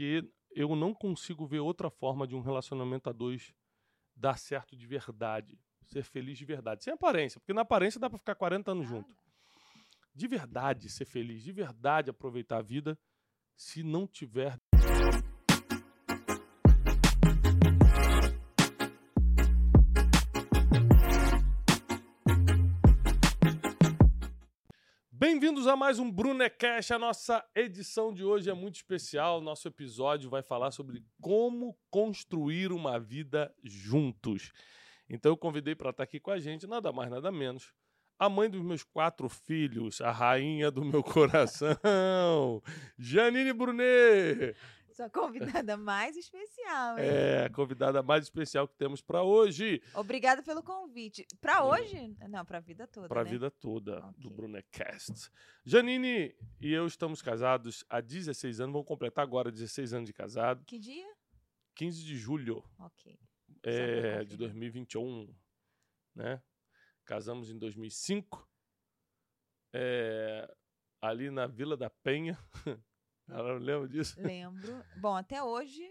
porque eu não consigo ver outra forma de um relacionamento a dois dar certo de verdade, ser feliz de verdade, sem aparência, porque na aparência dá para ficar 40 anos junto. De verdade ser feliz, de verdade aproveitar a vida, se não tiver Bem-vindos a mais um Brunecast. A nossa edição de hoje é muito especial. Nosso episódio vai falar sobre como construir uma vida juntos. Então eu convidei para estar aqui com a gente, nada mais, nada menos, a mãe dos meus quatro filhos, a rainha do meu coração, Janine Brunet. Sua convidada mais especial, hein? É, a convidada mais especial que temos para hoje. Obrigada pelo convite. Para hoje? Não, para a vida toda. Para a né? vida toda Ok. do Brunecast. Janine e eu estamos casados há 16 anos, vamos completar agora 16 anos de casado, Que dia? 15 de julho Ok. é, de confirmar. 2021, né? Casamos em 2005, é, ali na Vila da Penha. Ela não lembra disso? Lembro. Bom, até hoje.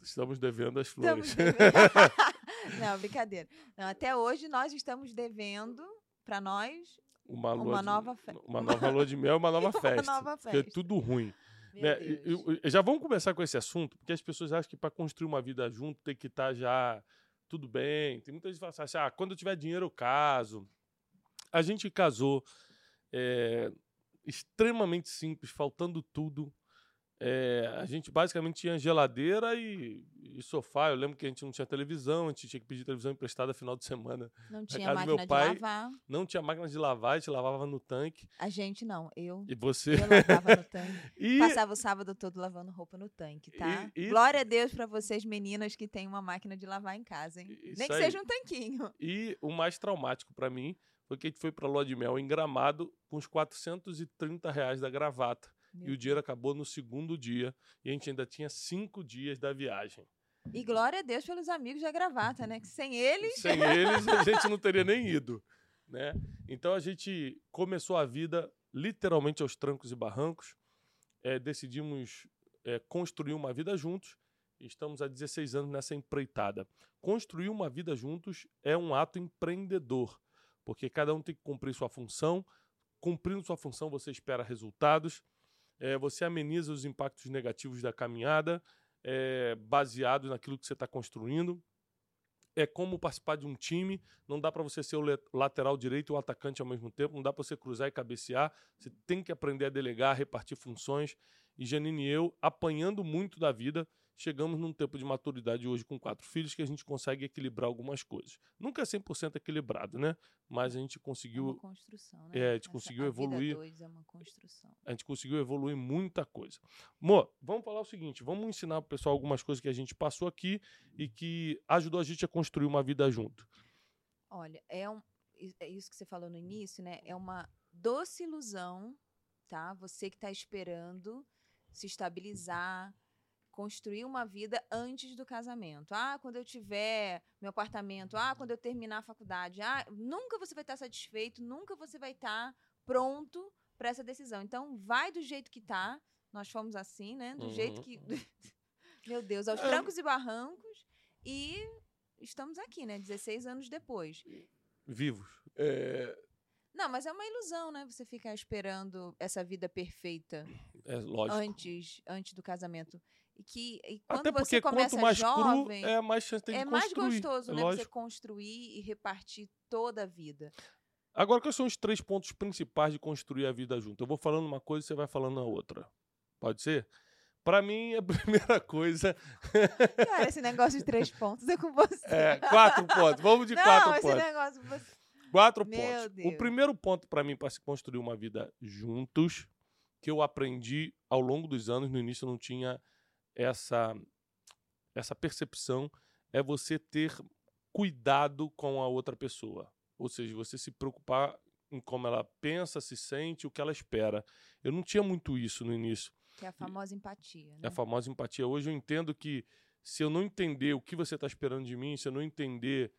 Estamos devendo as flores. devendo. Não, brincadeira. Não, até hoje nós estamos devendo para nós Uma, uma de- nova fe- uma nova lua de mel e uma nova Uma festa. nova Porque é festa. tudo ruim. Né? E- e- e- já vamos começar com esse assunto, porque as pessoas acham que para construir uma vida junto tem que estar já tudo bem. Tem muita gente que fala assim, ah, quando eu tiver dinheiro eu caso. A gente casou é, extremamente simples, faltando tudo. É, a gente basicamente tinha geladeira e, e sofá. Eu lembro que a gente não tinha televisão, a gente tinha que pedir televisão emprestada final de semana. Não tinha máquina de pai- lavar. Não tinha máquina de lavar, a gente lavava no tanque. A gente não. Eu. E você. Eu lavava no tanque. E Passava o sábado todo lavando roupa no tanque, tá? E- Glória a Deus pra vocês, meninas, que têm uma máquina de lavar em casa, hein? Isso Nem que aí. seja um tanquinho. E o mais traumático pra mim foi que a gente foi pra Lua de Mel em Gramado com os 430 reais da gravata. Meu E o dinheiro acabou no segundo dia. E a gente ainda tinha cinco dias da viagem. E glória a Deus pelos amigos da gravata, né? Que sem eles. Sem eles, a gente não teria nem ido. Né? Então a gente começou a vida literalmente aos trancos e barrancos. É, decidimos é, construir uma vida juntos. Estamos há 16 anos nessa empreitada. Construir uma vida juntos é um ato empreendedor, porque cada um tem que cumprir sua função. Cumprindo sua função, você espera resultados. É, você ameniza os impactos negativos da caminhada, é, baseado naquilo que você está construindo. É como participar de um time. Não dá para você ser o lateral direito e o atacante ao mesmo tempo. Não dá para você cruzar e cabecear. Você tem que aprender a delegar, a repartir funções. E Janine e eu, apanhando muito da vida, chegamos num tempo de maturidade hoje com quatro filhos que a gente consegue equilibrar algumas coisas. Nunca é 100% equilibrado, né? Mas a gente É uma conseguiu construção, né? é, a gente Essa- conseguiu a vida evoluir. dois é uma construção. a gente conseguiu evoluir muita coisa. Mo, vamos falar o seguinte: vamos ensinar pro pessoal algumas coisas que a gente passou aqui e que ajudou a gente a construir uma vida junto. Olha, é, um, é isso que você falou no início, né? É uma doce ilusão, tá? Você que está esperando se estabilizar, construir uma vida antes do casamento. Ah, quando eu tiver meu apartamento, ah, quando eu terminar a faculdade, ah, nunca você vai estar satisfeito, nunca você vai estar pronto para essa decisão. Então, vai do jeito que tá. Nós fomos assim, né? Do jeito Uhum. que Meu Deus, aos trancos e barrancos e estamos aqui, né? 16 anos depois. Vivos. É, Não, mas é uma ilusão, né? Você ficar esperando essa vida perfeita é lógico. antes, antes do casamento. E que e quando Até porque você começa quanto mais jovem, cru, é mais chance é de mais construir. gostoso, é né? lógico. Você construir e repartir toda a vida. Agora, quais são os três pontos principais de construir a vida junto? Eu vou falando uma coisa e você vai falando a outra. Pode ser? Pra mim, a primeira coisa Cara, esse negócio de três pontos é com você. é quatro pontos. Vamos de Não, quatro esse pontos. negócio você. Quatro Meu pontos. O Deus. primeiro ponto para mim para se construir uma vida juntos, que eu aprendi ao longo dos anos, no início eu não tinha essa essa percepção, é você ter cuidado com a outra pessoa. Ou seja, você se preocupar em como ela pensa, se sente, o que ela espera. Eu não tinha muito isso no início. Que é a famosa empatia, né? É a famosa empatia. Hoje eu entendo que se eu não entender o que você está esperando de mim, se eu não entender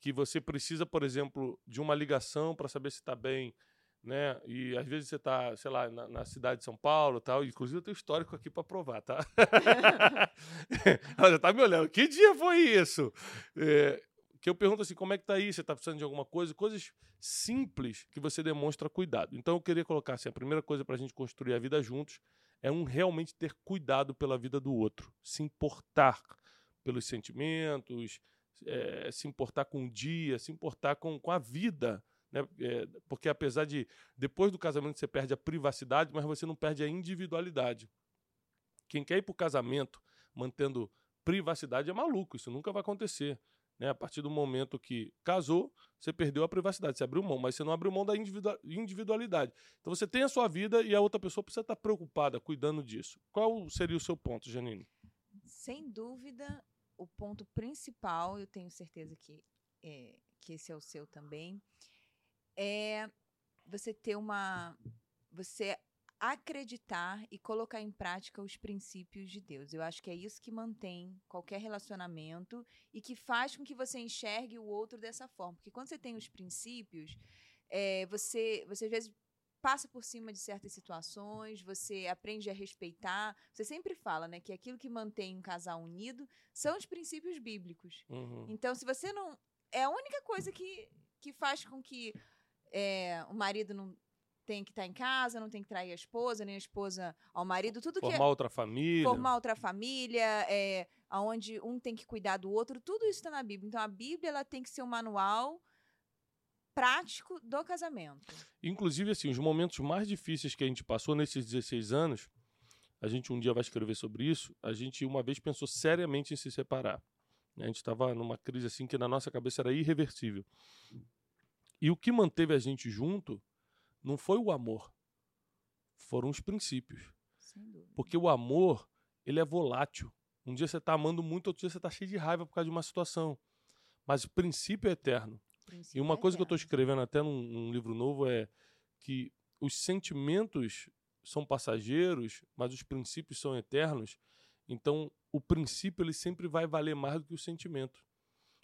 que você precisa, por exemplo, de uma ligação para saber se está bem, né? E às vezes você tá, sei lá, na, na cidade de São Paulo tal. Inclusive eu tenho histórico aqui para provar, tá? Ela já tá me olhando. Que dia foi isso? É, que eu pergunto assim, como é que tá aí? Você tá precisando de alguma coisa? Coisas simples que você demonstra cuidado. Então eu queria colocar assim, a primeira coisa para a gente construir a vida juntos é um realmente ter cuidado pela vida do outro, se importar pelos sentimentos, é, se importar com o dia, se importar com, com a vida. Né? É, porque apesar de, depois do casamento, você perde a privacidade, mas você não perde a individualidade. Quem quer ir para o casamento mantendo privacidade é maluco, isso nunca vai acontecer. Né? A partir do momento que casou, você perdeu a privacidade, você abriu mão, mas você não abriu mão da individualidade. Então você tem a sua vida e a outra pessoa precisa estar preocupada, cuidando disso. Qual seria o seu ponto, Janine? Sem dúvida, o ponto principal, eu tenho certeza que, é, que esse é o seu também, é você ter uma. Você acreditar e colocar em prática os princípios de Deus. Eu acho que é isso que mantém qualquer relacionamento e que faz com que você enxergue o outro dessa forma. Porque quando você tem os princípios, é, você, você às vezes passa por cima de certas situações, você aprende a respeitar. Você sempre fala, né, que aquilo que mantém um casal unido são os princípios bíblicos. Uhum. Então, se você não é a única coisa que, que faz com que é, o marido não tem que estar tá em casa, não tem que trair a esposa, nem a esposa ao marido, tudo formar que formar outra família, formar outra família, é, aonde um tem que cuidar do outro, tudo isso está na Bíblia. Então a Bíblia ela tem que ser um manual prático do casamento. Inclusive assim, os momentos mais difíceis que a gente passou nesses 16 anos, a gente um dia vai escrever sobre isso. A gente uma vez pensou seriamente em se separar. A gente estava numa crise assim que na nossa cabeça era irreversível. E o que manteve a gente junto não foi o amor, foram os princípios. Porque o amor, ele é volátil. Um dia você está amando muito, outro dia você está cheio de raiva por causa de uma situação. Mas o princípio é eterno. Princípio e uma é coisa eterno. que eu estou escrevendo até num, num livro novo é que os sentimentos são passageiros, mas os princípios são eternos. Então, o princípio ele sempre vai valer mais do que o sentimento.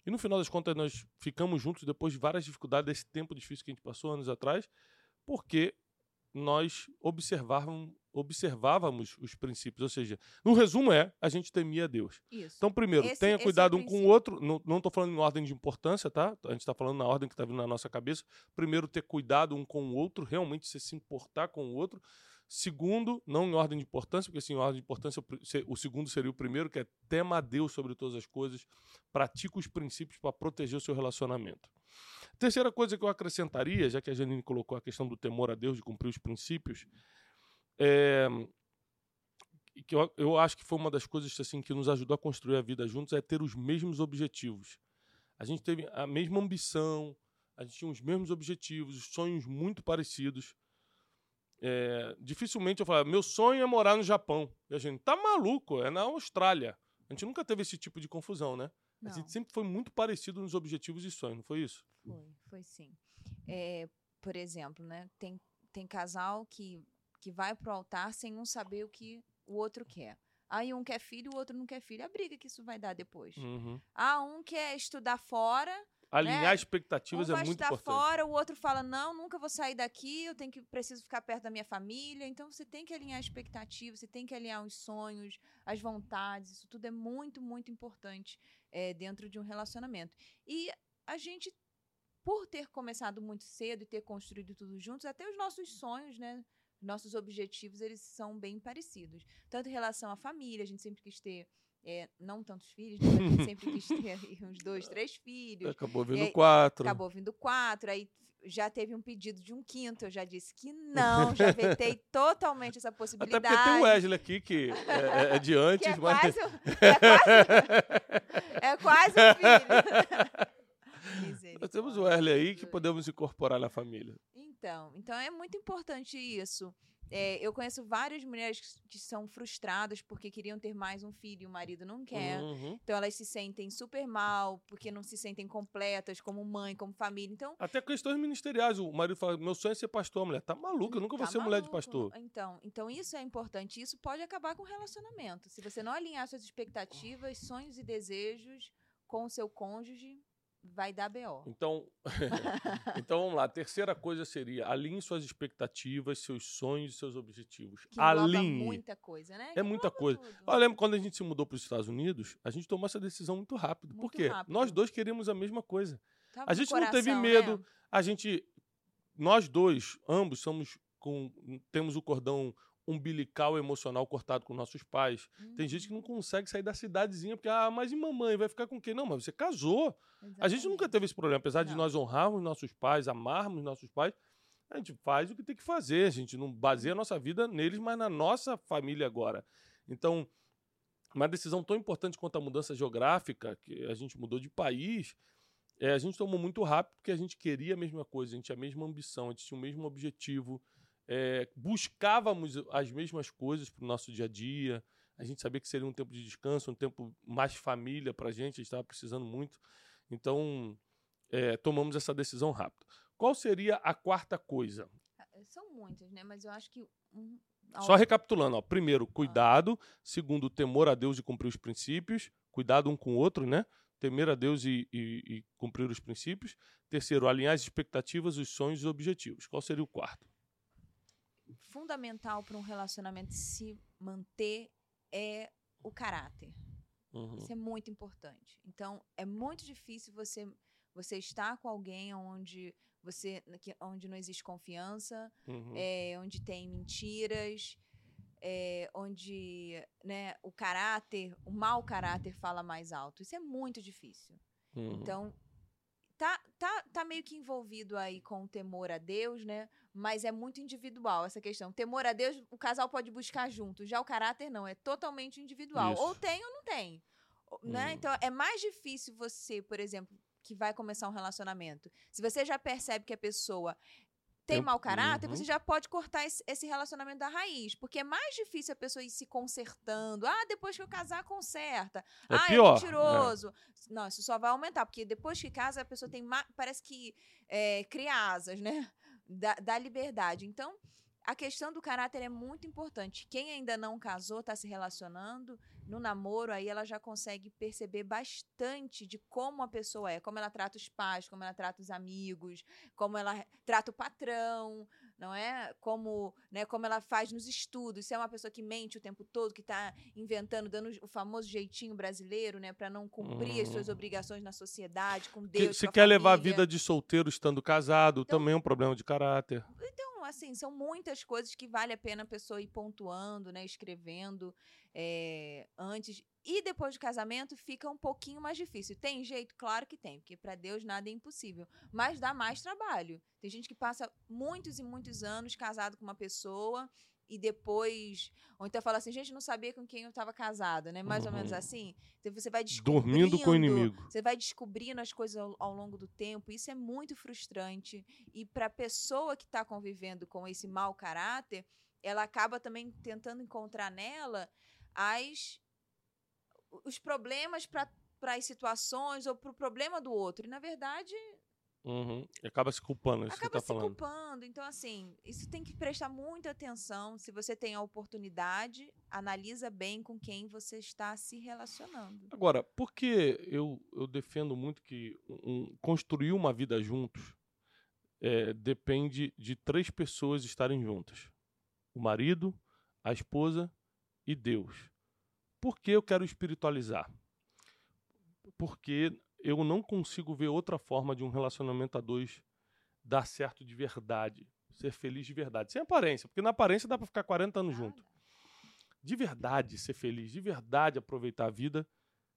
E no final das contas, nós ficamos juntos depois de várias dificuldades desse tempo difícil que a gente passou anos atrás porque nós observávamos, observávamos os princípios. Ou seja, no resumo é, a gente temia Deus. Isso. Então, primeiro, esse, tenha cuidado é um com o outro. Não estou falando em ordem de importância, tá? A gente está falando na ordem que está vindo na nossa cabeça. Primeiro, ter cuidado um com o outro, realmente você se importar com o outro. Segundo, não em ordem de importância, porque assim, em ordem de importância, o segundo seria o primeiro, que é tema a Deus sobre todas as coisas, pratica os princípios para proteger o seu relacionamento. Terceira coisa que eu acrescentaria, já que a Janine colocou a questão do temor a Deus, de cumprir os princípios, é, que eu, eu acho que foi uma das coisas assim que nos ajudou a construir a vida juntos, é ter os mesmos objetivos. A gente teve a mesma ambição, a gente tinha os mesmos objetivos, os sonhos muito parecidos. É, dificilmente eu falava, meu sonho é morar no Japão. E a gente, tá maluco, é na Austrália. A gente nunca teve esse tipo de confusão, né? Não. A gente sempre foi muito parecido nos objetivos e sonhos, não foi isso? Foi, foi sim. É, por exemplo, né, tem, tem casal que, que vai pro altar sem um saber o que o outro quer. Aí um quer filho, o outro não quer filho. A briga que isso vai dar depois. Uhum. Ah, um quer estudar fora, Alinhar né? expectativas um é muito importante. fora, o outro fala: "Não, nunca vou sair daqui, eu tenho que preciso ficar perto da minha família". Então você tem que alinhar expectativas, você tem que alinhar os sonhos, as vontades, isso tudo é muito, muito importante é, dentro de um relacionamento. E a gente por ter começado muito cedo e ter construído tudo juntos, até os nossos sonhos, né, nossos objetivos, eles são bem parecidos. Tanto em relação à família, a gente sempre quis ter é, não tantos filhos, né? a gente sempre quis ter uns dois, três filhos. Acabou vindo aí, quatro. Acabou vindo quatro, aí já teve um pedido de um quinto, eu já disse que não, já vetei totalmente essa possibilidade. Até porque tem o Wesley aqui, que é, é, é de antes, é mas... Quase, é, quase, é quase um filho. Nós temos o Wesley aí que podemos incorporar na família. Então, então é muito importante isso. É, eu conheço várias mulheres que são frustradas porque queriam ter mais um filho e o marido não quer. Uhum. Então elas se sentem super mal porque não se sentem completas como mãe, como família. Então até questões ministeriais. O marido fala: meu sonho é ser pastor. A mulher tá maluca, eu nunca tá vou ser maluco. mulher de pastor. Então, então isso é importante. Isso pode acabar com o relacionamento. Se você não alinhar suas expectativas, sonhos e desejos com o seu cônjuge, vai dar BO. Então, então vamos lá. A terceira coisa seria alinhe suas expectativas, seus sonhos e seus objetivos. Que alinhe. muita coisa, né? É Que muita coisa. tudo. Eu lembro quando a gente se mudou para os Estados Unidos, a gente tomou essa decisão muito rápido. Por Muito quê? rápido. Nós dois queríamos a mesma coisa. Tava A gente não teve coração, medo. né? A gente, nós dois, ambos somos com, temos o cordão umbilical emocional cortado com nossos pais. Tem gente que não Uhum. consegue sair da cidadezinha porque ah, mas e mamãe vai ficar com quem? Não, mas você casou. A gente nunca Exatamente. teve esse problema, apesar de Não. nós honrarmos nossos pais, amarmos nossos pais, a gente faz o que tem que fazer, a gente não baseia a nossa vida neles, mas na nossa família agora. Então, uma decisão tão importante quanto a mudança geográfica, que a gente mudou de país, é, a gente tomou muito rápido porque a gente queria a mesma coisa, a gente tinha a mesma ambição, a gente tinha o mesmo objetivo, é, buscávamos as mesmas coisas para o nosso dia a dia, a gente sabia que seria um tempo de descanso, um tempo mais família para a gente, a gente estava precisando muito. Então, é, tomamos essa decisão rápido. Qual seria a quarta coisa? São muitas, né? Mas eu acho que. Um, Só recapitulando, ó. Primeiro, cuidado. Segundo, temor a Deus e cumprir os princípios. Cuidado um com o outro, né? Temer a Deus e, e- e cumprir os princípios. Terceiro, alinhar as expectativas, os sonhos e os objetivos. Qual seria o quarto? Fundamental para um relacionamento se manter é o caráter. Uhum. Isso é muito importante. Então, é muito difícil você você estar com alguém onde você onde não existe confiança, Uhum. é, onde tem mentiras, é, onde né, o caráter, o mau caráter fala mais alto. Isso é muito difícil. Uhum. Então, tá, tá, tá meio que envolvido aí com o temor a Deus, né? Mas é muito individual essa questão. Temor a Deus, o casal pode buscar junto. Já o caráter não, é totalmente individual. Isso. Ou tem ou não tem. Né? Hum. Então, é mais difícil você, por exemplo, que vai começar um relacionamento. Se você já percebe que a pessoa tem Eu- mau caráter, Uhum. você já pode cortar esse, esse relacionamento da raiz. Porque é mais difícil a pessoa ir se consertando. Ah, depois que eu casar, conserta. É ah, pior, é mentiroso. Não, isso só vai aumentar, porque depois que casa, a pessoa tem. Parece que é, cria asas, né? Da, da liberdade. Então, a questão do caráter é muito importante. Quem ainda não casou, está se relacionando, no namoro, aí ela já consegue perceber bastante de como a pessoa é, como ela trata os pais, como ela trata os amigos, como ela trata o patrão, não é? Como, né, como ela faz nos estudos. Se é uma pessoa que mente o tempo todo, que está inventando, dando o famoso jeitinho brasileiro, né, para não cumprir as suas Uhum. obrigações na sociedade, com Que- Deus, se quer levar a família. vida de solteiro estando casado, Então- também é um problema de caráter. Então, assim, são muitas coisas que vale a pena a pessoa ir pontuando, né? Escrevendo é, antes. E depois do casamento fica um pouquinho mais difícil. Tem jeito? Claro que tem, porque para Deus nada é impossível. Mas dá mais trabalho. Tem gente que passa muitos e muitos anos casado com uma pessoa e depois. Ou então fala assim, gente, não sabia com quem eu estava casada, né? Mais ou menos Uhum. assim. Então você vai descobrindo. Dormindo com o inimigo. Você vai descobrindo as coisas ao, ao longo do tempo. Isso é muito frustrante. E para a pessoa que está convivendo com esse mau caráter, ela acaba também tentando encontrar nela as os problemas para as situações ou para o problema do outro. E, na verdade, Uhum. Acaba se culpando, é isso que acaba tá se falando. culpando. Então, assim, isso tem que prestar muita atenção. Se você tem a oportunidade, analisa bem com quem você está se relacionando. Agora, por que eu, eu defendo muito que um- construir uma vida juntos é, depende de três pessoas estarem juntas: o marido, a esposa e Deus. Por que eu quero espiritualizar? Porque eu não consigo ver outra forma de um relacionamento a dois dar certo de verdade, ser feliz de verdade, sem aparência, porque na aparência dá para ficar 40 anos junto de verdade ser feliz, de verdade aproveitar a vida,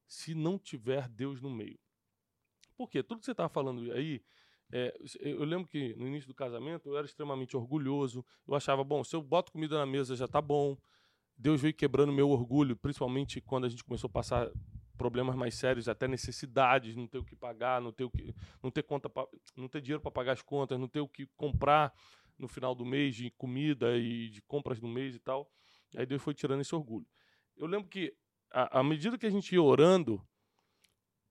se não tiver Deus no meio. Por quê? Tudo que você estava falando aí, é, eu lembro que no início do casamento eu era extremamente orgulhoso, eu achava, bom, se eu boto comida na mesa já tá bom. Deus veio quebrando meu orgulho, principalmente quando a gente começou a passar problemas mais sérios, até necessidades, não ter o que pagar, não ter o que, não ter conta, pra, não ter dinheiro para pagar as contas, não ter o que comprar no final do mês de comida e de compras do mês e tal. Aí Deus foi tirando esse orgulho. Eu lembro que, à medida que a gente ia orando,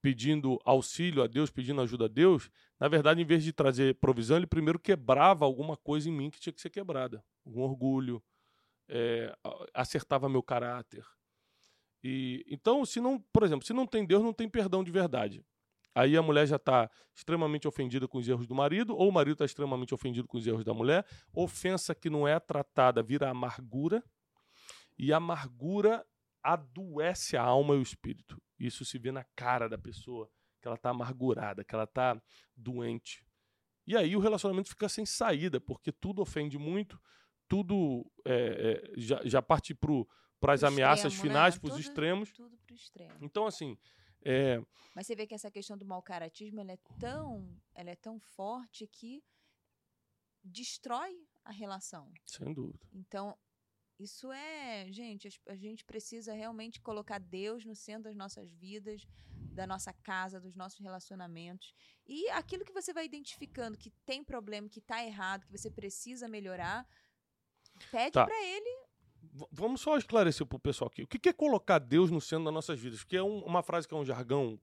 pedindo auxílio a Deus, pedindo ajuda a Deus, na verdade, em vez de trazer provisão, ele primeiro quebrava alguma coisa em mim que tinha que ser quebrada. Algum orgulho, é, acertava meu caráter. E Então, se não, por exemplo, se não tem Deus, não tem perdão de verdade. Aí a mulher já está extremamente ofendida com os erros do marido, ou o marido está extremamente ofendido com os erros da mulher. Ofensa que não é tratada vira amargura, e amargura adoece a alma e o espírito. Isso se vê na cara da pessoa, que ela está amargurada, que ela está doente. E aí o relacionamento fica sem saída, porque tudo ofende muito, tudo é, é, já, já parte para as ameaças extremo, né? finais, né? para os extremos. Tudo pro extremo. Então, assim. É... Mas você vê que essa questão do mau caratismo ela é tão, ela é tão forte que destrói a relação. Sem dúvida. Então, isso é, gente, a gente precisa realmente colocar Deus no centro das nossas vidas, da nossa casa, dos nossos relacionamentos. E aquilo que você vai identificando que tem problema, que está errado, que você precisa melhorar, pede tá. para ele. Vamos só esclarecer para o pessoal aqui. O que é colocar Deus no centro das nossas vidas? Porque é um, uma frase que é um jargão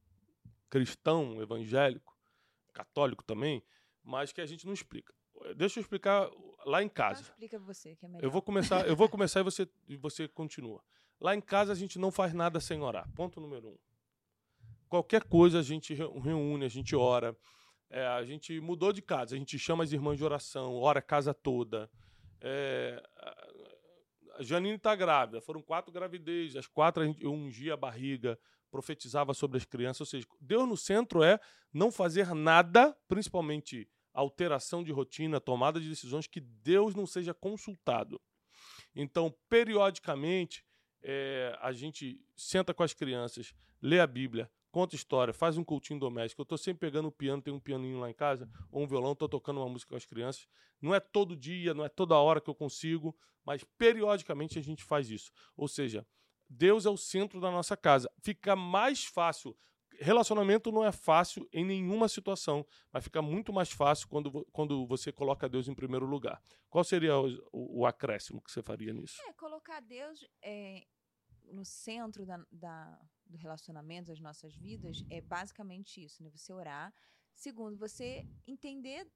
cristão, evangélico, católico também, mas que a gente não explica. Deixa eu explicar lá em casa. Explica você, que é melhor. Eu vou começar, eu vou começar e você, e você continua. Lá em casa a gente não faz nada sem orar. Ponto número um. Qualquer coisa a gente reúne, a gente ora. É, a gente mudou de casa, a gente chama as irmãs de oração, ora a casa toda. É, a Janine está grávida, foram quatro gravidezes, as quatro eu ungia a barriga, profetizava sobre as crianças. Ou seja, Deus no centro é não fazer nada, principalmente alteração de rotina, tomada de decisões, que Deus não seja consultado. Então, periodicamente, é, a gente senta com as crianças, lê a Bíblia, conta história, faz um cultinho doméstico. Eu estou sempre pegando o piano, tem um pianinho lá em casa, ou um violão, estou tocando uma música com as crianças. Não é todo dia, não é toda hora que eu consigo, mas periodicamente a gente faz isso. Ou seja, Deus é o centro da nossa casa. Fica mais fácil relacionamento não é fácil em nenhuma situação, mas fica muito mais fácil quando, quando você coloca Deus em primeiro lugar. Qual seria o, o, o acréscimo que você faria nisso? É, colocar Deus é, no centro da, da, do relacionamento das nossas vidas é basicamente isso, né? Você orar. Segundo, você entender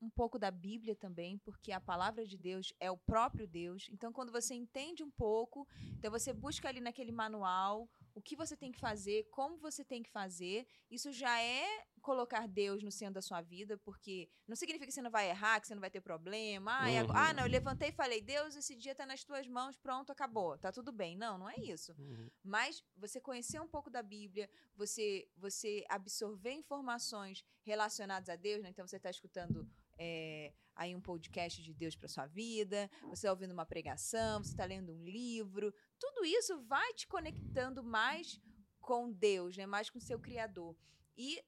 um pouco da Bíblia também, porque a palavra de Deus é o próprio Deus. Então, quando você entende um pouco, então você busca ali naquele manual o que você tem que fazer, como você tem que fazer. Isso já é colocar Deus no centro da sua vida, porque não significa que você não vai errar, que você não vai ter problema. Ah, uhum. ah não, eu levantei e falei, Deus, esse dia está nas tuas mãos, pronto, acabou, tá tudo bem. Não, não é isso. Uhum. Mas você conhecer um pouco da Bíblia, você, você absorver informações relacionadas a Deus, né? Então você está escutando é, aí um podcast de Deus para sua vida, você está ouvindo uma pregação, você está lendo um livro, tudo isso vai te conectando mais com Deus, né? Mais com o seu Criador. E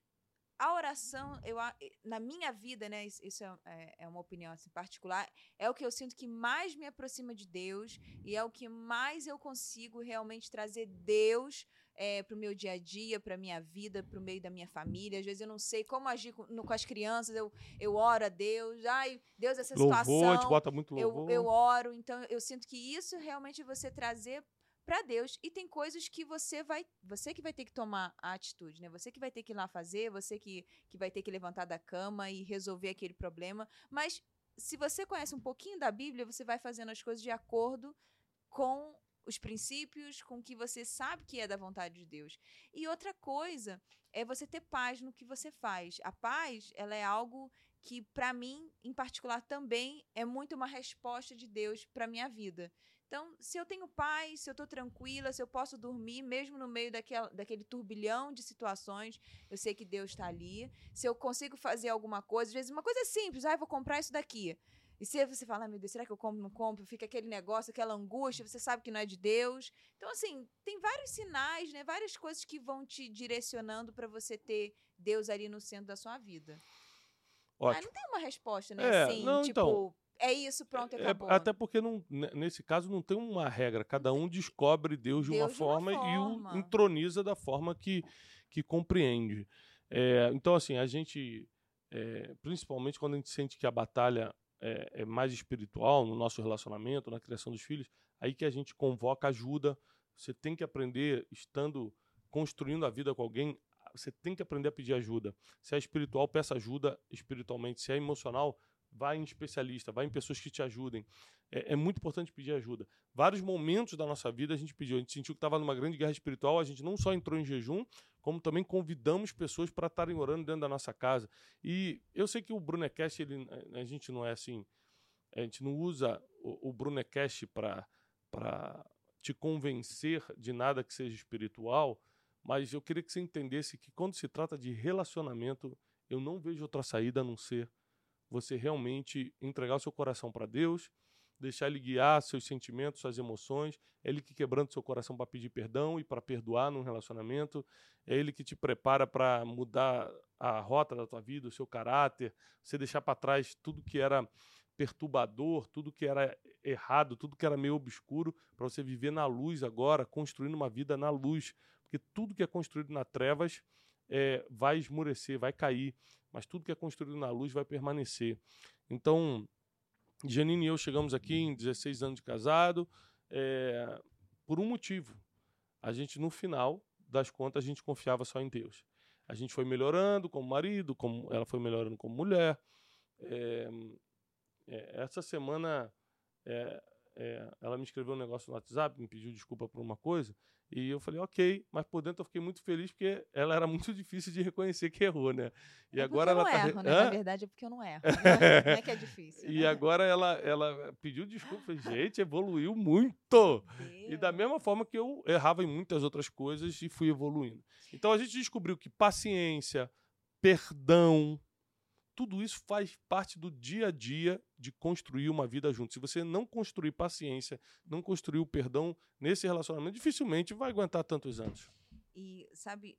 a oração, eu, na minha vida, né, isso é, é, é, uma opinião assim, particular, é o que eu sinto que mais me aproxima de Deus e é o que mais eu consigo realmente trazer Deus é, para o meu dia a dia, para a minha vida, para o meio da minha família. Às vezes eu não sei como agir com, no, com as crianças, eu, eu oro a Deus, ai, Deus, essa louvor, situação. Te bota muito louvor. Eu, eu oro, então eu sinto que isso realmente você trazer para Deus e tem coisas que você vai você que vai ter que tomar a atitude né você que vai ter que ir lá fazer você que, que vai ter que levantar da cama e resolver aquele problema mas se você conhece um pouquinho da Bíblia você vai fazendo as coisas de acordo com os princípios, com que você sabe que é da vontade de Deus. E outra coisa é você ter paz no que você faz. A paz, ela é algo que para mim, em particular também é muito uma resposta de Deus para minha vida. Então, se eu tenho paz, se eu estou tranquila, se eu posso dormir, mesmo no meio daquela, daquele turbilhão de situações, eu sei que Deus está ali. Se eu consigo fazer alguma coisa, às vezes uma coisa simples, ah, eu vou comprar isso daqui. E se você fala, ah, meu Deus, será que eu compro, não compro? Fica aquele negócio, aquela angústia, você sabe que não é de Deus. Então, assim, tem vários sinais, né? Várias coisas que vão te direcionando para você ter Deus ali no centro da sua vida. Ótimo. Ah, não tem uma resposta, né? É, assim, não, tipo, então, é isso, pronto, é, acabou. É, até porque não, nesse caso não tem uma regra. Cada um descobre Deus de, Deus uma, de forma uma, forma e o entroniza da forma que, que compreende. É, então, assim, a gente, é, principalmente quando a gente sente que a batalha é, é, mais espiritual no nosso relacionamento, na criação dos filhos, aí que a gente convoca ajuda. Você tem que aprender, estando construindo a vida com alguém, você tem que aprender a pedir ajuda. Se é espiritual, peça ajuda espiritualmente. Se é emocional, vá em especialista, vá em pessoas que te ajudem. É, é, muito importante pedir ajuda. Vários momentos da nossa vida a gente pediu, a gente sentiu que estava numa grande guerra espiritual, a gente não só entrou em jejum, como também convidamos pessoas para estarem orando dentro da nossa casa. E eu sei que o Brunecast, ele, a gente não é assim, a gente não usa o, o Brunecast para te convencer de nada que seja espiritual, mas eu queria que você entendesse que quando se trata de relacionamento, eu não vejo outra saída a não ser você realmente entregar o seu coração para Deus, deixar Ele guiar seus sentimentos, suas emoções. É Ele que quebranta seu coração para pedir perdão e para perdoar num relacionamento. É Ele que te prepara para mudar a rota da tua vida, o seu caráter, você deixar para trás tudo que era perturbador, tudo que era errado, tudo que era meio obscuro, para você viver na luz agora, construindo uma vida na luz. Porque tudo que é construído na trevas é, vai esmurecer, vai cair, mas tudo que é construído na luz vai permanecer. Então, Janine e eu chegamos aqui em 16 anos de casado é, por um motivo. A gente, no final das contas, a gente confiava só em Deus. A gente foi melhorando como marido, como ela foi melhorando como mulher. É, é, essa semana é, é, ela me escreveu um negócio no WhatsApp, me pediu desculpa por uma coisa, e eu falei, ok, mas por dentro eu fiquei muito feliz porque ela era muito difícil de reconhecer que errou, né? E é agora ela eu não tá. Erro, né? Na verdade é porque eu não erro. não é que é difícil. E né? agora ela, ela pediu desculpa, gente, evoluiu muito. E da mesma forma que eu errava em muitas outras coisas e fui evoluindo. Então a gente descobriu que paciência, perdão, tudo isso faz parte do dia a dia de construir uma vida junto. Se você não construir paciência, não construir o perdão nesse relacionamento, dificilmente vai aguentar tantos anos. E, sabe,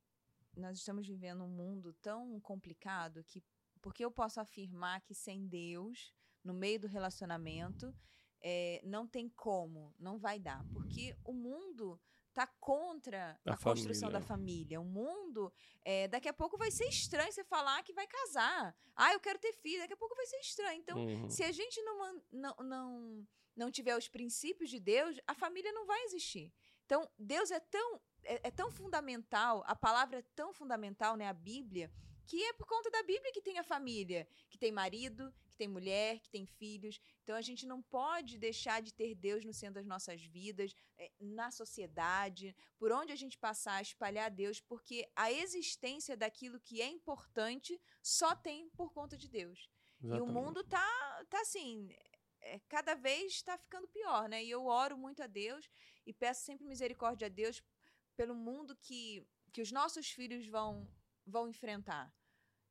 nós estamos vivendo um mundo tão complicado que, porque eu posso afirmar que sem Deus, no meio do relacionamento, é, não tem como, não vai dar. Porque o mundo tá contra a, a construção da família. O mundo, é, daqui a pouco vai ser estranho você falar que vai casar. Ah, eu quero ter filho. Daqui a pouco vai ser estranho. Então, uhum. se a gente não, não, não, não tiver os princípios de Deus, a família não vai existir. Então, Deus é tão, é, é tão fundamental, a palavra é tão fundamental, né? A Bíblia, que é por conta da Bíblia que tem a família, que tem marido, tem mulher, que tem filhos. Então a gente não pode deixar de ter Deus no centro das nossas vidas, eh, na sociedade, por onde a gente passar, espalhar Deus, porque a existência daquilo que é importante só tem por conta de Deus. Exatamente. E o mundo tá, tá assim, é, cada vez está ficando pior, né? E eu oro muito a Deus e peço sempre misericórdia a Deus pelo mundo que, que os nossos filhos vão, vão enfrentar.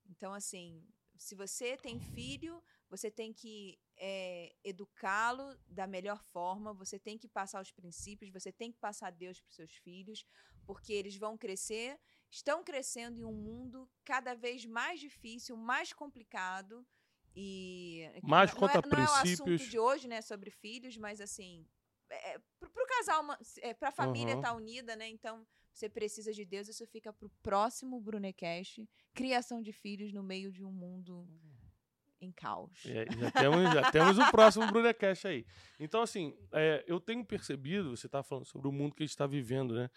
Então, assim, se você tem filho, você tem que é, educá-lo da melhor forma, você tem que passar os princípios, você tem que passar Deus para os seus filhos, porque eles vão crescer, estão crescendo em um mundo cada vez mais difícil, mais complicado. E mais contra não é, princípios. Não é o assunto de hoje, né, sobre filhos, mas assim, é, para o casal, é, para a família estar uhum. tá unida, né? Então, você precisa de Deus, isso fica para o próximo Brunecast, criação de filhos no meio de um mundo em caos. É, já, temos, já temos o próximo Brunecast aí. Então, assim, é, eu tenho percebido, você está falando sobre o mundo que a gente está vivendo, né?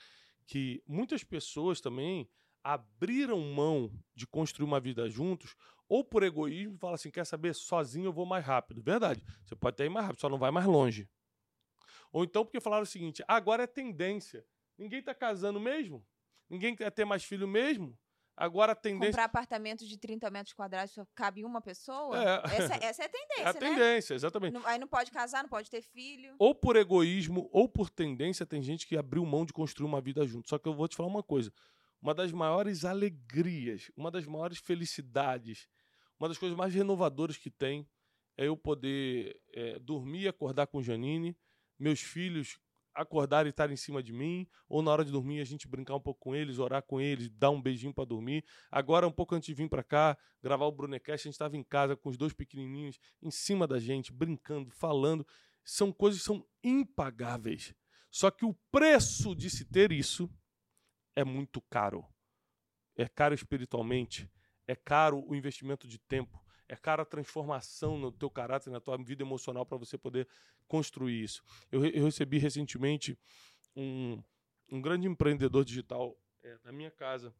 Que muitas pessoas também abriram mão de construir uma vida juntos, ou por egoísmo, fala assim: quer saber, sozinho eu vou mais rápido. Verdade, você pode até ir mais rápido, só não vai mais longe. Ou então porque falaram o seguinte: agora é tendência. Ninguém está casando mesmo? Ninguém quer ter mais filho mesmo? Agora a tendência. Comprar apartamento de 30 metros quadrados só cabe uma pessoa? É. Essa, essa é a tendência. É a né? tendência, exatamente. Não, aí não pode casar, não pode ter filho. Ou por egoísmo, ou por tendência, tem gente que abriu mão de construir uma vida junto. Só que eu vou te falar uma coisa: uma das maiores alegrias, uma das maiores felicidades, uma das coisas mais renovadoras que tem é eu poder é, dormir e acordar com Janine, meus filhos acordar e estar em cima de mim, ou na hora de dormir a gente brincar um pouco com eles, orar com eles, dar um beijinho para dormir. Agora, um pouco antes de vir para cá, gravar o Brunecast, a gente estava em casa com os dois pequenininhos em cima da gente, brincando, falando. São coisas que são impagáveis. Só que o preço de se ter isso é muito caro. É caro espiritualmente, é caro o investimento de tempo, é cara transformação no teu caráter, na tua vida emocional para você poder construir isso. Eu, eu, recebi recentemente um, um grande empreendedor digital é, na minha casa.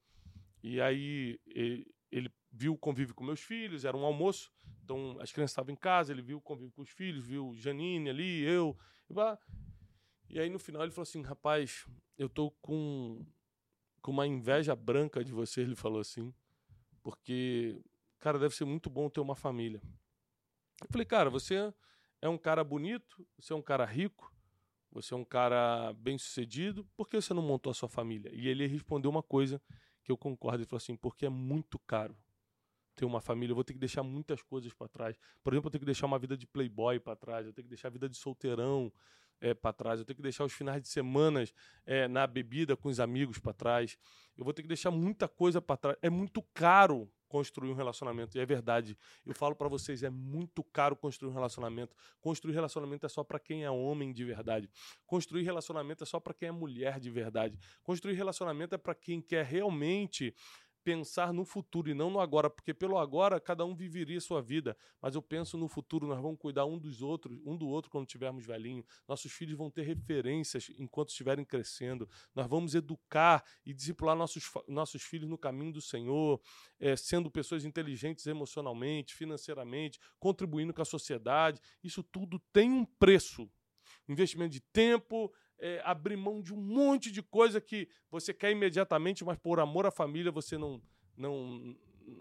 E aí ele, ele, viu o convívio com meus filhos, era um almoço, então as crianças estavam em casa, ele viu o convívio com os filhos, viu Janine ali, eu. E aí no final ele falou assim: rapaz, eu tô com com uma inveja branca de você, ele falou assim, porque, cara, deve ser muito bom ter uma família. Eu falei, cara, você é um cara bonito, você é um cara rico, você é um cara bem sucedido, por que você não montou a sua família? E ele respondeu uma coisa que eu concordo, ele falou assim, porque é muito caro ter uma família, eu vou ter que deixar muitas coisas para trás. Por exemplo, eu tenho que deixar uma vida de playboy para trás, eu tenho que deixar a vida de solteirão é, eh, para trás, eu tenho que deixar os finais de semana é, na bebida com os amigos para trás, eu vou ter que deixar muita coisa para trás. É muito caro construir um relacionamento. E é verdade. Eu falo para vocês, é muito caro construir um relacionamento. Construir relacionamento é só para quem é homem de verdade. Construir relacionamento é só para quem é mulher de verdade. Construir relacionamento é para quem quer realmente pensar no futuro e não no agora, porque pelo agora cada um viveria sua vida, mas eu penso no futuro, nós vamos cuidar um dos outros, um do outro quando tivermos velhinho. Nossos filhos vão ter referências enquanto estiverem crescendo. Nós vamos educar e discipular nossos, nossos filhos no caminho do Senhor, é, sendo pessoas inteligentes emocionalmente, financeiramente, contribuindo com a sociedade. Isso tudo tem um preço. Investimento de tempo, é, abrir mão de um monte de coisa que você quer imediatamente, mas por amor à família você não não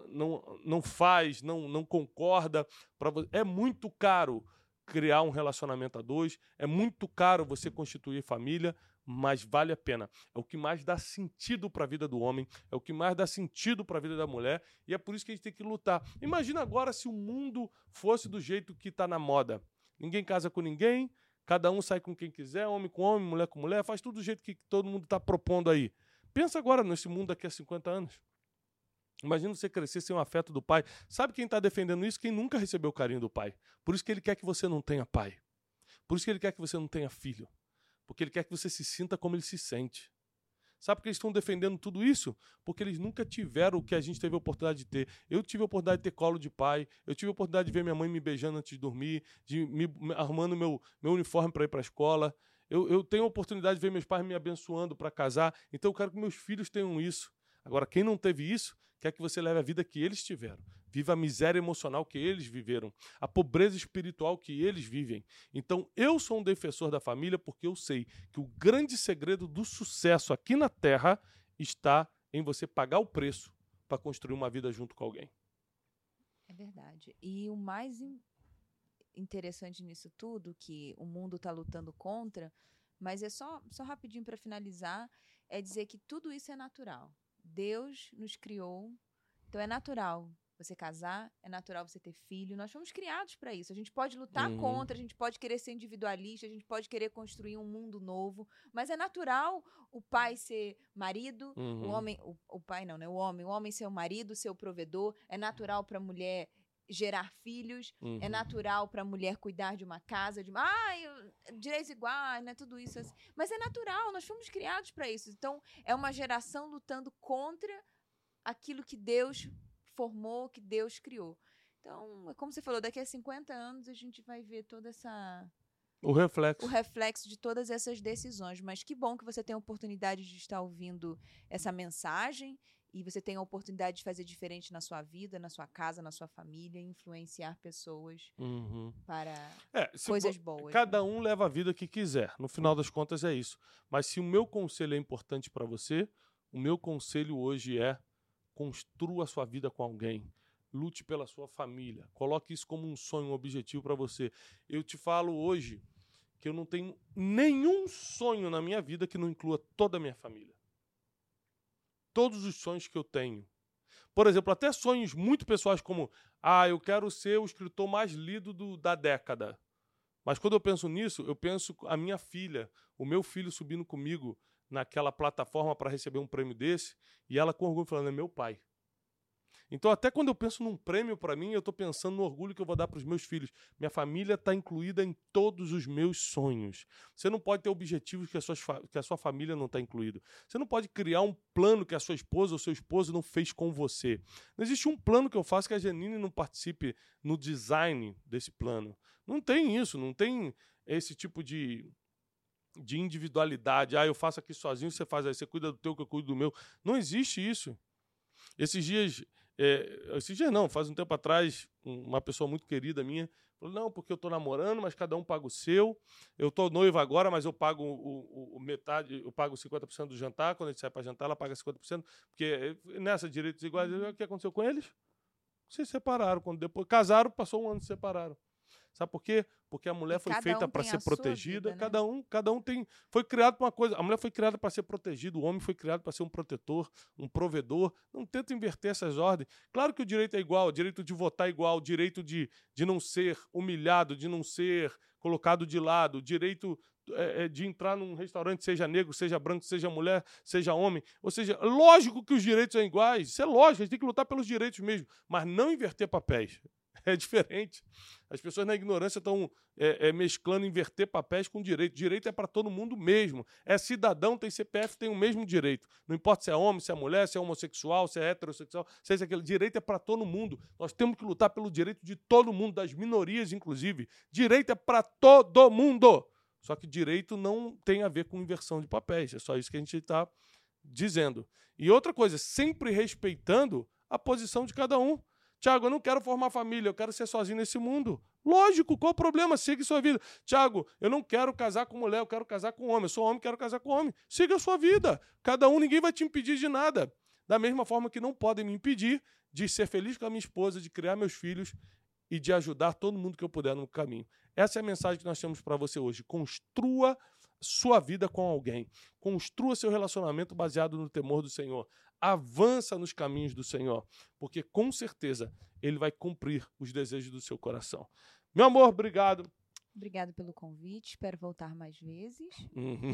não, não faz, não, não concorda. Pra, é muito caro criar um relacionamento a dois, é muito caro você constituir família, mas vale a pena. É o que mais dá sentido para a vida do homem, é o que mais dá sentido para a vida da mulher, e é por isso que a gente tem que lutar. Imagina agora se o mundo fosse do jeito que está na moda. Ninguém casa com ninguém, Cada um sai com quem quiser, homem com homem, mulher com mulher, faz tudo do jeito que todo mundo está propondo aí. Pensa agora nesse mundo daqui a 50 anos. Imagina você crescer sem o afeto do pai. Sabe quem está defendendo isso? Quem nunca recebeu o carinho do pai. Por isso que ele quer que você não tenha pai. Por isso que ele quer que você não tenha filho. Porque ele quer que você se sinta como ele se sente. Sabe por que eles estão defendendo tudo isso? Porque eles nunca tiveram o que a gente teve a oportunidade de ter. Eu tive a oportunidade de ter colo de pai, eu tive a oportunidade de ver minha mãe me beijando antes de dormir, de me, me arrumando meu, meu uniforme para ir para a escola. Eu, eu tenho a oportunidade de ver meus pais me abençoando para casar. Então eu quero que meus filhos tenham isso. Agora, quem não teve isso, quer que você leve a vida que eles tiveram. Viva a miséria emocional que eles viveram, a pobreza espiritual que eles vivem. Então, eu sou um defensor da família porque eu sei que o grande segredo do sucesso aqui na Terra está em você pagar o preço para construir uma vida junto com alguém. É verdade. E o mais interessante nisso tudo, que o mundo está lutando contra, mas é só, só rapidinho para finalizar, é dizer que tudo isso é natural. Deus nos criou, então é natural você casar, é natural você ter filho. Nós fomos criados para isso. A gente pode lutar uhum. contra, a gente pode querer ser individualista, a gente pode querer construir um mundo novo, mas é natural o pai ser marido, uhum. o homem, o, o, pai não, né? O homem, o homem ser o marido, ser o provedor. É natural para a mulher gerar filhos, é uhum. é natural para a mulher cuidar de uma casa, de uma, ah, direitos iguais, né, tudo isso assim. Mas é natural, nós fomos criados para isso. Então, é uma geração lutando contra aquilo que Deus formou, que Deus criou. Então, é como você falou, daqui a 50 anos a gente vai ver toda essa. O reflexo. O reflexo de todas essas decisões. Mas que bom que você tem a oportunidade de estar ouvindo essa mensagem e você tem a oportunidade de fazer diferente na sua vida, na sua casa, na sua família, influenciar pessoas uhum. para é, coisas boas. Cada né? um leva a vida que quiser. No final das contas é isso. Mas se o meu conselho é importante para você, o meu conselho hoje é Construa a sua vida com alguém. Lute pela sua família. Coloque isso como um sonho, um objetivo para você. Eu te falo hoje que eu não tenho nenhum sonho na minha vida que não inclua toda a minha família. Todos os sonhos que eu tenho. Por exemplo, até sonhos muito pessoais como ah, eu quero ser o escritor mais lido do, da década. Mas quando eu penso nisso, eu penso a minha filha, o meu filho subindo comigo naquela plataforma para receber um prêmio desse e ela com orgulho falando: é meu pai. Então, até quando eu penso num prêmio para mim, eu estou pensando no orgulho que eu vou dar para os meus filhos. Minha família está incluída em todos os meus sonhos. Você não pode ter objetivos que a sua, que a sua família não está incluído. Você não pode criar um plano que a sua esposa ou seu esposo não fez com você. Não existe um plano que eu faça que a Janine não participe no design desse plano. Não tem isso, não tem esse tipo de de individualidade. Ah, eu faço aqui sozinho, você faz aí, você cuida do teu, que eu cuido do meu. Não existe isso. Esses dias É, esses dias não, faz um tempo atrás, uma pessoa muito querida minha falou: não, porque eu tô namorando, mas cada um paga o seu. Eu tô noiva agora, mas eu pago o, o, o metade, eu pago 50% do jantar. Quando a gente sai para jantar, ela paga 50%, porque nessa direitos iguais, uhum. o que aconteceu com eles? Se separaram. Quando depois casaram, passou um ano se separaram. Sabe por quê? Porque a mulher foi feita um para ser protegida. Vida, né? Cada um, cada um tem, foi criado para uma coisa. A mulher foi criada para ser protegida, o homem foi criado para ser um protetor, um provedor. Não tenta inverter essas ordens. Claro que o direito é igual, o direito de votar é igual, o direito de, de não ser humilhado, de não ser colocado de lado, o direito é, é, de entrar num restaurante, seja negro, seja branco, seja mulher, seja homem. Ou seja, lógico que os direitos são iguais, isso é lógico, a gente tem que lutar pelos direitos mesmo, mas não inverter papéis. É diferente. As pessoas na ignorância estão é, é, mesclando inverter papéis com direito. Direito é para todo mundo mesmo. É cidadão, tem CPF, tem o mesmo direito. Não importa se é homem, se é mulher, se é homossexual, se é heterossexual, se é aquele. Direito é para todo mundo. Nós temos que lutar pelo direito de todo mundo, das minorias, inclusive. Direito é para todo mundo. Só que direito não tem a ver com inversão de papéis. É só isso que a gente está dizendo. E outra coisa, sempre respeitando a posição de cada um. Tiago, eu não quero formar família, eu quero ser sozinho nesse mundo. Lógico, qual o problema? Siga sua vida. Tiago, eu não quero casar com mulher, eu quero casar com homem. Eu sou homem, quero casar com homem. Siga a sua vida. Cada um, ninguém vai te impedir de nada. Da mesma forma que não podem me impedir de ser feliz com a minha esposa, de criar meus filhos e de ajudar todo mundo que eu puder no caminho. Essa é a mensagem que nós temos para você hoje. Construa sua vida com alguém. Construa seu relacionamento baseado no temor do Senhor avança nos caminhos do Senhor, porque com certeza ele vai cumprir os desejos do seu coração. Meu amor, obrigado. Obrigado pelo convite, espero voltar mais vezes. Uhum.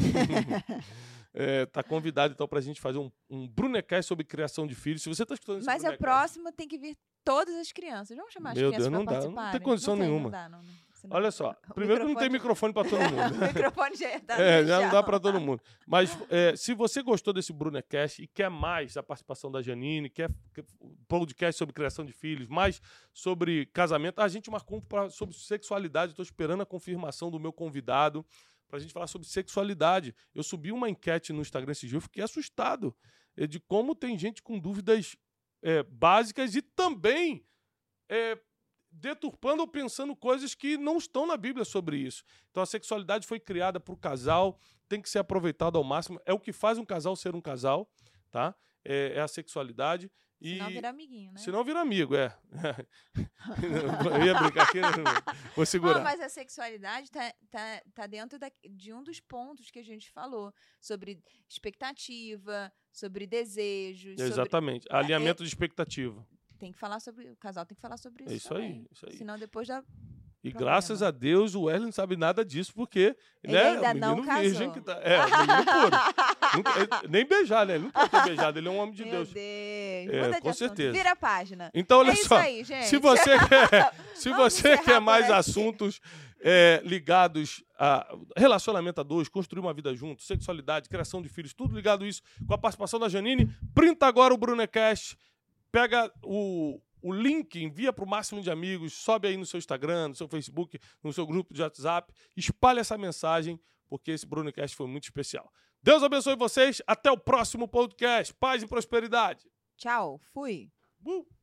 é, tá convidado então para a gente fazer um, um Brunecast sobre criação de filhos. Se você está escutando Mas a próxima tem que vir todas as crianças. Vamos chamar Meu as crianças Deus, não dá, não tem condição não tem, nenhuma. Não dá, não, Olha só, primeiro que não tem microfone para todo mundo. o microfone já tá É, já não dá para todo mundo. Mas é, se você gostou desse Brunecast e quer mais a participação da Janine, quer, quer podcast sobre criação de filhos, mais sobre casamento, a gente marcou pra, sobre sexualidade. Estou esperando a confirmação do meu convidado para a gente falar sobre sexualidade. Eu subi uma enquete no Instagram esse dia, eu fiquei assustado é, de como tem gente com dúvidas é, básicas e também é, deturpando ou pensando coisas que não estão na Bíblia sobre isso. Então a sexualidade foi criada para o casal, tem que ser aproveitada ao máximo. É o que faz um casal ser um casal, tá? É, é a sexualidade. E... Se não vira amiguinho, né? Se não vira amigo, é. Eu ia brincar aqui, vou segurar. mas a sexualidade tá, tá, tá dentro da, de um dos pontos que a gente falou. Sobre expectativa, sobre desejos. Exatamente. Sobre... Alinhamento é, de expectativa tem que falar sobre. O casal tem que falar sobre isso. É isso também. aí, isso aí. Senão depois já. E problema. graças a Deus o Wesley não sabe nada disso, porque ele né, ainda não casou. que tá. É. Nunca, nem beijar, né? Ele não pode ter beijado, ele é um homem de Meu Deus. Deus. É, com certeza. Vira a página. Então, olha é só. Aí, se você quer, se você quer mais assuntos é, ligados a relacionamento a dois, construir uma vida junto, sexualidade, criação de filhos, tudo ligado a isso, com a participação da Janine, printa agora o Brunecast, pega o, o link, envia para o máximo de amigos, sobe aí no seu Instagram, no seu Facebook, no seu grupo de WhatsApp, espalhe essa mensagem, porque esse Brunecast foi muito especial. Deus abençoe vocês, até o próximo podcast. Paz e prosperidade. Tchau, fui. Uh.